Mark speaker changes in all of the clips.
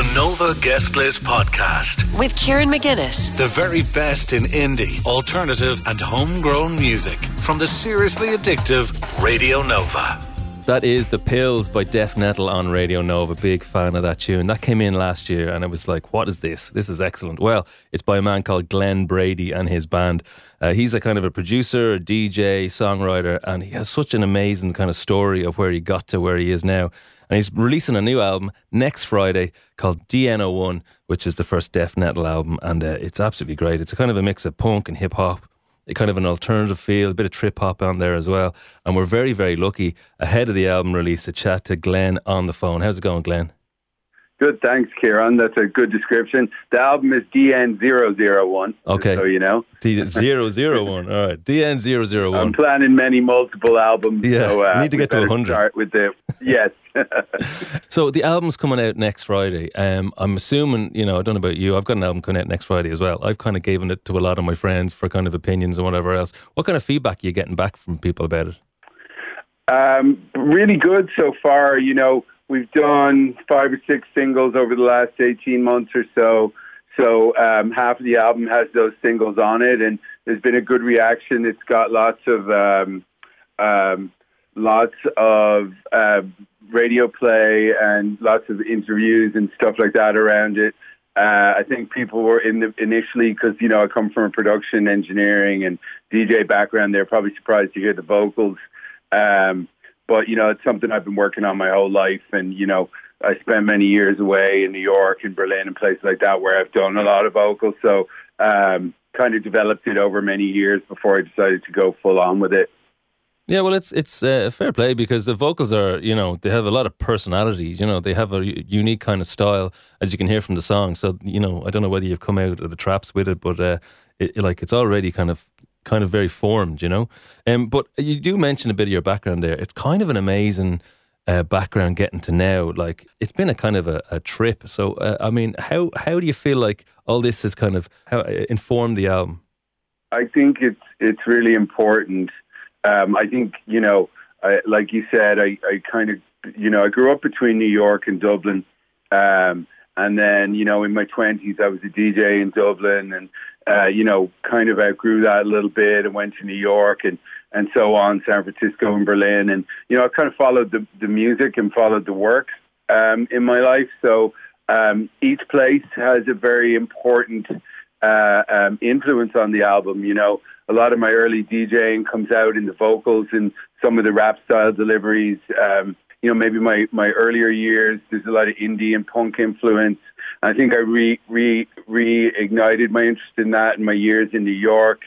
Speaker 1: The Nova Guest List Podcast.
Speaker 2: with Kieran McGuinness.
Speaker 1: The very best in indie, alternative, and homegrown music from the seriously addictive Radio Nova.
Speaker 3: That is The Pills by Def Nettle on Radio Nova. Big fan of that tune. That came in last year and I was like, what is this? This is excellent. Well, it's by a man called Glen Brady and his band. Uh, he's a kind of a producer, a DJ, songwriter, and he has such an amazing kind of story of where he got to where he is now. And he's releasing a new album next Friday called DNO1, which is the first Def Nettle album. And uh, it's absolutely great. It's a kind of a mix of punk and hip hop kind of an alternative feel, a bit of trip hop on there as well. And we're very, very lucky ahead of the album release to chat to Glen on the phone. How's it going, Glen?
Speaker 4: Good, thanks, Kieran. That's a good description. The album is DN001.
Speaker 3: Okay.
Speaker 4: So you know.
Speaker 3: D- zero zero one. All right. DN zero zero
Speaker 4: I'm planning many multiple albums.
Speaker 3: Yeah,
Speaker 4: so, uh,
Speaker 3: need to get to
Speaker 4: better
Speaker 3: 100.
Speaker 4: Start with the yes.
Speaker 3: So the album's coming out next Friday. Um, I'm assuming, you know, I don't know about you. I've got an album coming out next Friday as well. I've kind of given it to a lot of my friends for kind of opinions and whatever else. What kind of feedback are you getting back from people about it?
Speaker 4: Um, really good so far. You know, we've done five or six singles over the last 18 months or so. So um, half of the album has those singles on it, and there's been a good reaction. It's got lots of um, um, lots of uh, radio play and lots of interviews and stuff like that around it. Uh, I think people were in the initially because you know I come from a production engineering and DJ background. They're probably surprised to hear the vocals. Um, but you know, it's something I've been working on my whole life, and you know, I spent many years away in New York and Berlin and places like that where I've done a lot of vocals. So, um, kind of developed it over many years before I decided to go full on with it.
Speaker 3: Yeah, well, it's it's uh, fair play because the vocals are, you know, they have a lot of personality. You know, they have a unique kind of style, as you can hear from the song. So, you know, I don't know whether you've come out of the traps with it, but uh, it, like it's already kind of kind of very formed. You know, um, but you do mention a bit of your background there. It's kind of an amazing uh, background getting to now. Like it's been a kind of a, a trip. So, uh, I mean, how how do you feel like all this has kind of how, uh, informed the album?
Speaker 4: I think it's it's really important. Um, I think you know, I, like you said, I, I kind of you know I grew up between New York and Dublin, um, and then you know in my twenties I was a DJ in Dublin, and uh, you know kind of outgrew that a little bit and went to New York and and so on, San Francisco and Berlin, and you know I kind of followed the the music and followed the work um, in my life. So um, each place has a very important uh, um, influence on the album. You know, a lot of my early DJing comes out in the vocals and some of the rap style deliveries. Um, you know, maybe my, my earlier years, there's a lot of indie and punk influence. I think I re, re, reignited my interest in that in my years in New York.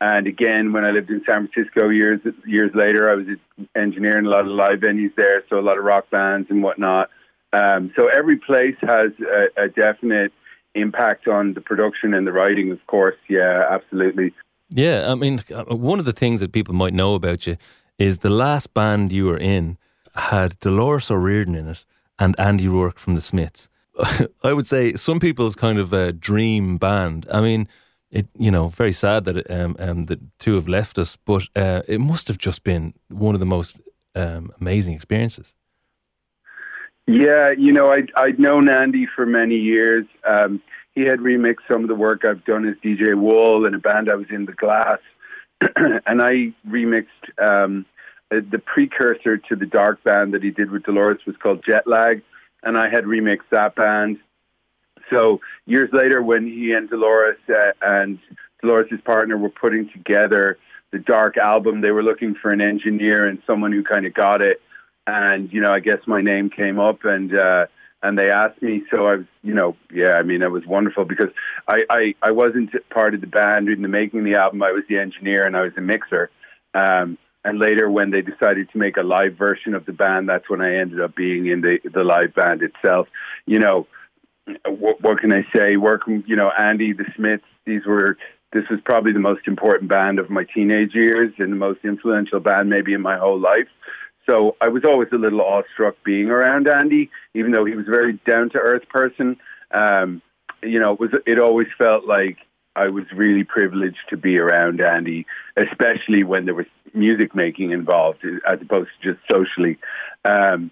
Speaker 4: And again, when I lived in San Francisco years years later, I was engineering a lot of live venues there, so a lot of rock bands and whatnot. Um, so every place has a, a definite impact on the production and the writing, of course. Yeah, absolutely.
Speaker 3: Yeah, I mean, uh, one of the things that people might know about you is the last band you were in had Dolores O'Riordan in it and Andy Rourke from the Smiths. I would say some people's kind of a dream band. I mean, it you know very sad that it, um, um, the two have left us, but uh, it must have just been one of the most um, amazing experiences.
Speaker 4: Yeah, you know, I I'd known Andy for many years. Um, he had remixed some of the work I've done as DJ Wool in a band I was in, The Glass, and I remixed um, uh, the precursor to the dark band that he did with Dolores was called Jet Lag, and I had remixed that band. So years later, when he and Dolores uh, and Dolores' partner were putting together the Dark album, they were looking for an engineer and someone who kind of got it. And you know, I guess my name came up, and uh, and they asked me. So I was, you know, yeah, I mean, it was wonderful because I I, I wasn't part of the band in the making of the album. I was the engineer and I was the mixer. Um, and later, when they decided to make a live version of the band, that's when I ended up being in the the live band itself. You know, what, what can I say? Working, you know, Andy, the Smiths, these were, this was probably the most important band of my teenage years and the most influential band maybe in my whole life. So I was always a little awestruck being around Andy, even though he was a very down to earth person. Um, you know, it was, it always felt like I was really privileged to be around Andy, especially when there was music making involved as opposed to just socially. Um,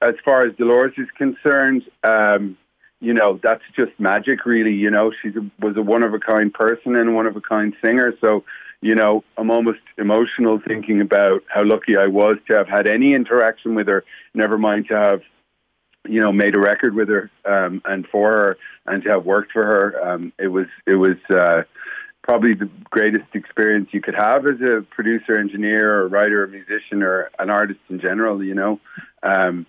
Speaker 4: as far as Dolores is concerned, um, you know, that's just magic, really. You know, she was a one of a kind person and one of a kind singer. So, you know, I'm almost emotional thinking about how lucky I was to have had any interaction with her, never mind to have, you know, made a record with her um, and for her and to have worked for her. Um, it was, it was, uh, probably the greatest experience you could have as a producer, engineer, or writer, or musician, or an artist in general. You know, um,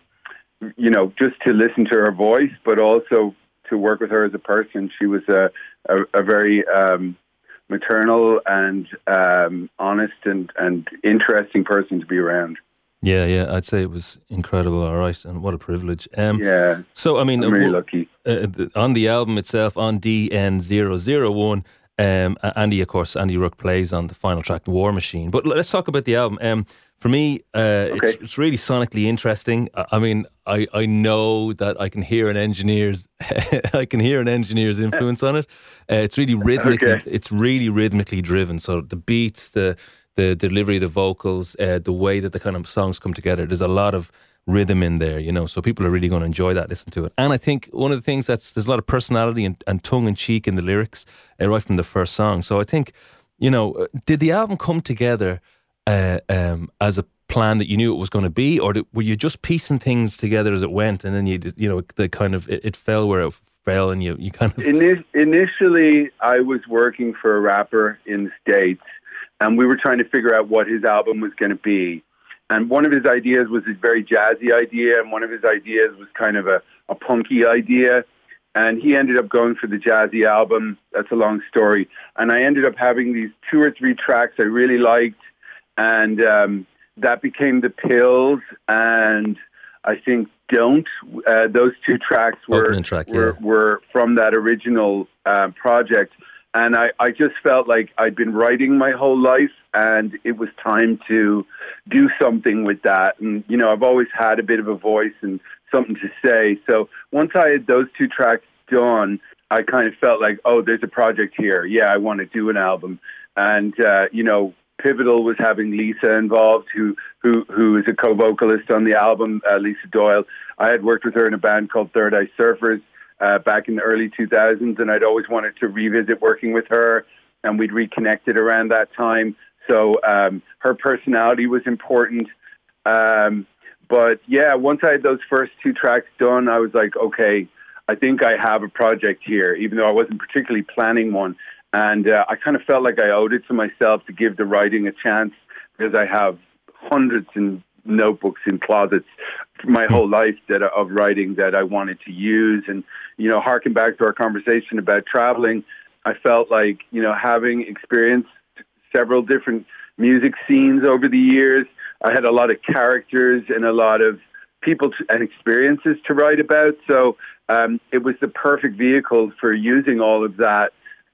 Speaker 4: you know, just to listen to her voice, but also to work with her as a person. She was a a, a very um, maternal and um, honest and and interesting person to be around.
Speaker 3: Yeah, yeah, I'd say it was incredible. All right, and what a privilege.
Speaker 4: Um, yeah.
Speaker 3: So, I mean,
Speaker 4: I'm really uh, lucky.
Speaker 3: Uh, on the album itself, on DN001, um, Andy, of course, Andy Rourke plays on the final track, War Machine. But let's talk about the album. Um, for me, uh, okay. it's, it's really sonically interesting. I mean, I, I know that I can hear an engineer's I can hear an engineer's influence on it. Uh, it's really rhythmically okay. it's really rhythmically driven. So the beats, the the delivery, the vocals, uh, the way that the kind of songs come together. There's a lot of rhythm in there, you know. So people are really going to enjoy that, listen to it. And I think one of the things that's there's a lot of personality and, and tongue in cheek in the lyrics uh, right from the first song. So I think, you know, uh, did the album come together uh, um, as a plan that you knew it was going to be, or did, were you just piecing things together as it went, and then you, you know, the kind of it, it fell where it fell, and you you kind of
Speaker 4: initially I was working for a rapper in the states, and we were trying to figure out what his album was going to be. And one of his ideas was a very jazzy idea, and one of his ideas was kind of a, a punky idea. And he ended up going for the jazzy album. That's a long story. And I ended up having these two or three tracks I really liked, and um, that became the Pills. And I think Don't. Uh, those two tracks were
Speaker 3: track,
Speaker 4: were,
Speaker 3: yeah.
Speaker 4: were from that original uh, project. And I, I just felt like I'd been writing my whole life and it was time to do something with that. And, you know, I've always had a bit of a voice and something to say. So once I had those two tracks done, I kind of felt like, oh, there's a project here. Yeah, I want to do an album. And, uh, you know, Pivotal was having Lisa involved, who who who is a co-vocalist on the album, uh, Lisa Doyle. I had worked with her in a band called Third Eye Surfers uh, back in the early 2000s, and I'd always wanted to revisit working with her, and we'd reconnected around that time. So um, her personality was important. Um, but yeah, once I had those first two tracks done, I was like, okay, I think I have a project here, even though I wasn't particularly planning one. And uh, I kind of felt like I owed it to myself to give the writing a chance because I have hundreds and notebooks in closets my hmm. whole life that of writing that I wanted to use. And you know, harking back to our conversation about traveling, I felt like you know having experienced several different music scenes over the years. I had a lot of characters and a lot of people to, and experiences to write about. So um, it was the perfect vehicle for using all of that.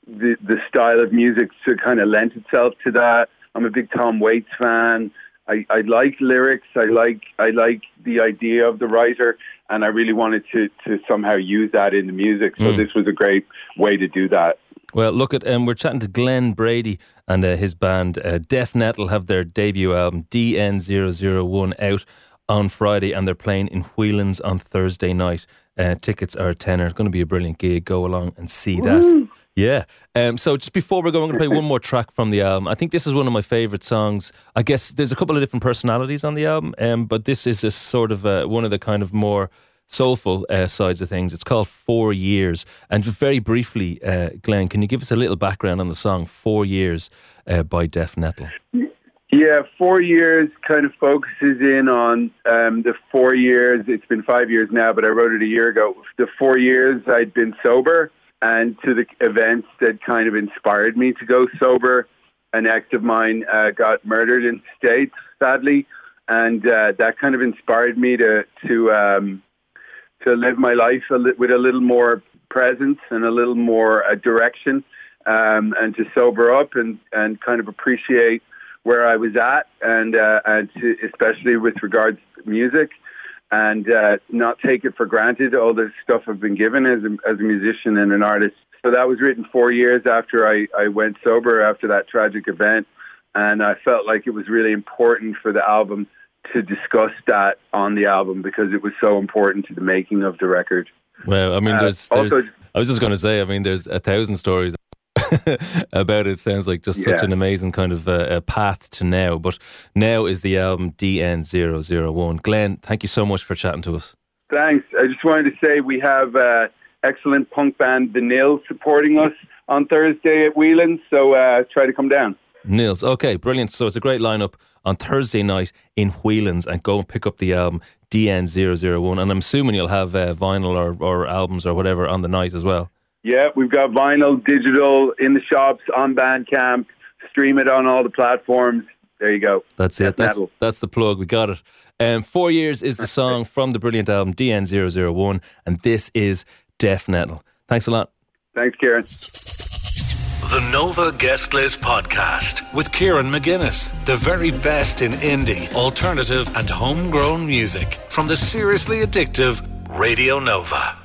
Speaker 4: The the style of music to kind of lent itself to that. I'm a big Tom Waits fan. I, I like lyrics. I like I like the idea of the writer, and I really wanted to to somehow use that in the music. So mm. this was a great way to do that.
Speaker 3: Well, look at um, we're chatting to Glen Brady and uh, his band uh, Def Nettle have their debut album DN001 out on Friday, and they're playing in Whelan's on Thursday night. Uh, tickets are a tenner. It's going to be a brilliant gig. Go along and see that. Yeah. Um, so just before we go, I'm going to play one more track from the album. I think this is one of my favourite songs. I guess there's a couple of different personalities on the album, um, but this is a sort of a, one of the kind of more soulful uh, sides of things. It's called Four Years. And very briefly, uh, Glen, can you give us a little background on the song Four Years uh, by Def Nettle?
Speaker 4: Yeah, Four Years kind of focuses in on um, the four years. It's been five years now, but I wrote it a year ago. The four years I'd been sober and to the events that kind of inspired me to go sober. An ex of mine uh, got murdered in the States, sadly. And uh, that kind of inspired me to to um, to live my life a li- with a little more presence and a little more uh, direction, um, and to sober up and, and kind of appreciate where I was at, and uh, and to, especially with regards to music, and uh, not take it for granted all the stuff I've been given as a, as a musician and an artist. So that was written four years after I, I went sober after that tragic event, and I felt like it was really important for the album to discuss that on the album because it was so important to the making of the record.
Speaker 3: Well, I mean, there's, uh, there's also, I was just going to say, I mean, there's a thousand stories about it. Sounds like just yeah. such an amazing kind of uh, path to now. But now is the album DN001. Glen, thank you so much for chatting to us.
Speaker 4: Thanks. I just wanted to say we have uh, excellent punk band The Nils supporting us on Thursday at Whelan's, so uh, try to come down.
Speaker 3: Nils, okay, brilliant. So it's a great lineup on Thursday night in Whelan's and go and pick up the album DN001. And I'm assuming you'll have uh, vinyl or, or albums or whatever on the night as well.
Speaker 4: Yeah, we've got vinyl, digital in the shops, on Bandcamp. Stream it on all the platforms. There you go.
Speaker 3: That's it. That's, that's the plug. We got it. Um, Four Years is the song from the brilliant album DN001, and this is Def Nettle. Thanks a lot.
Speaker 4: Thanks, Kieran.
Speaker 1: The Nova Guest List Podcast with Kieran McGuinness. The very best in indie, alternative, and homegrown music from the seriously addictive Radio Nova.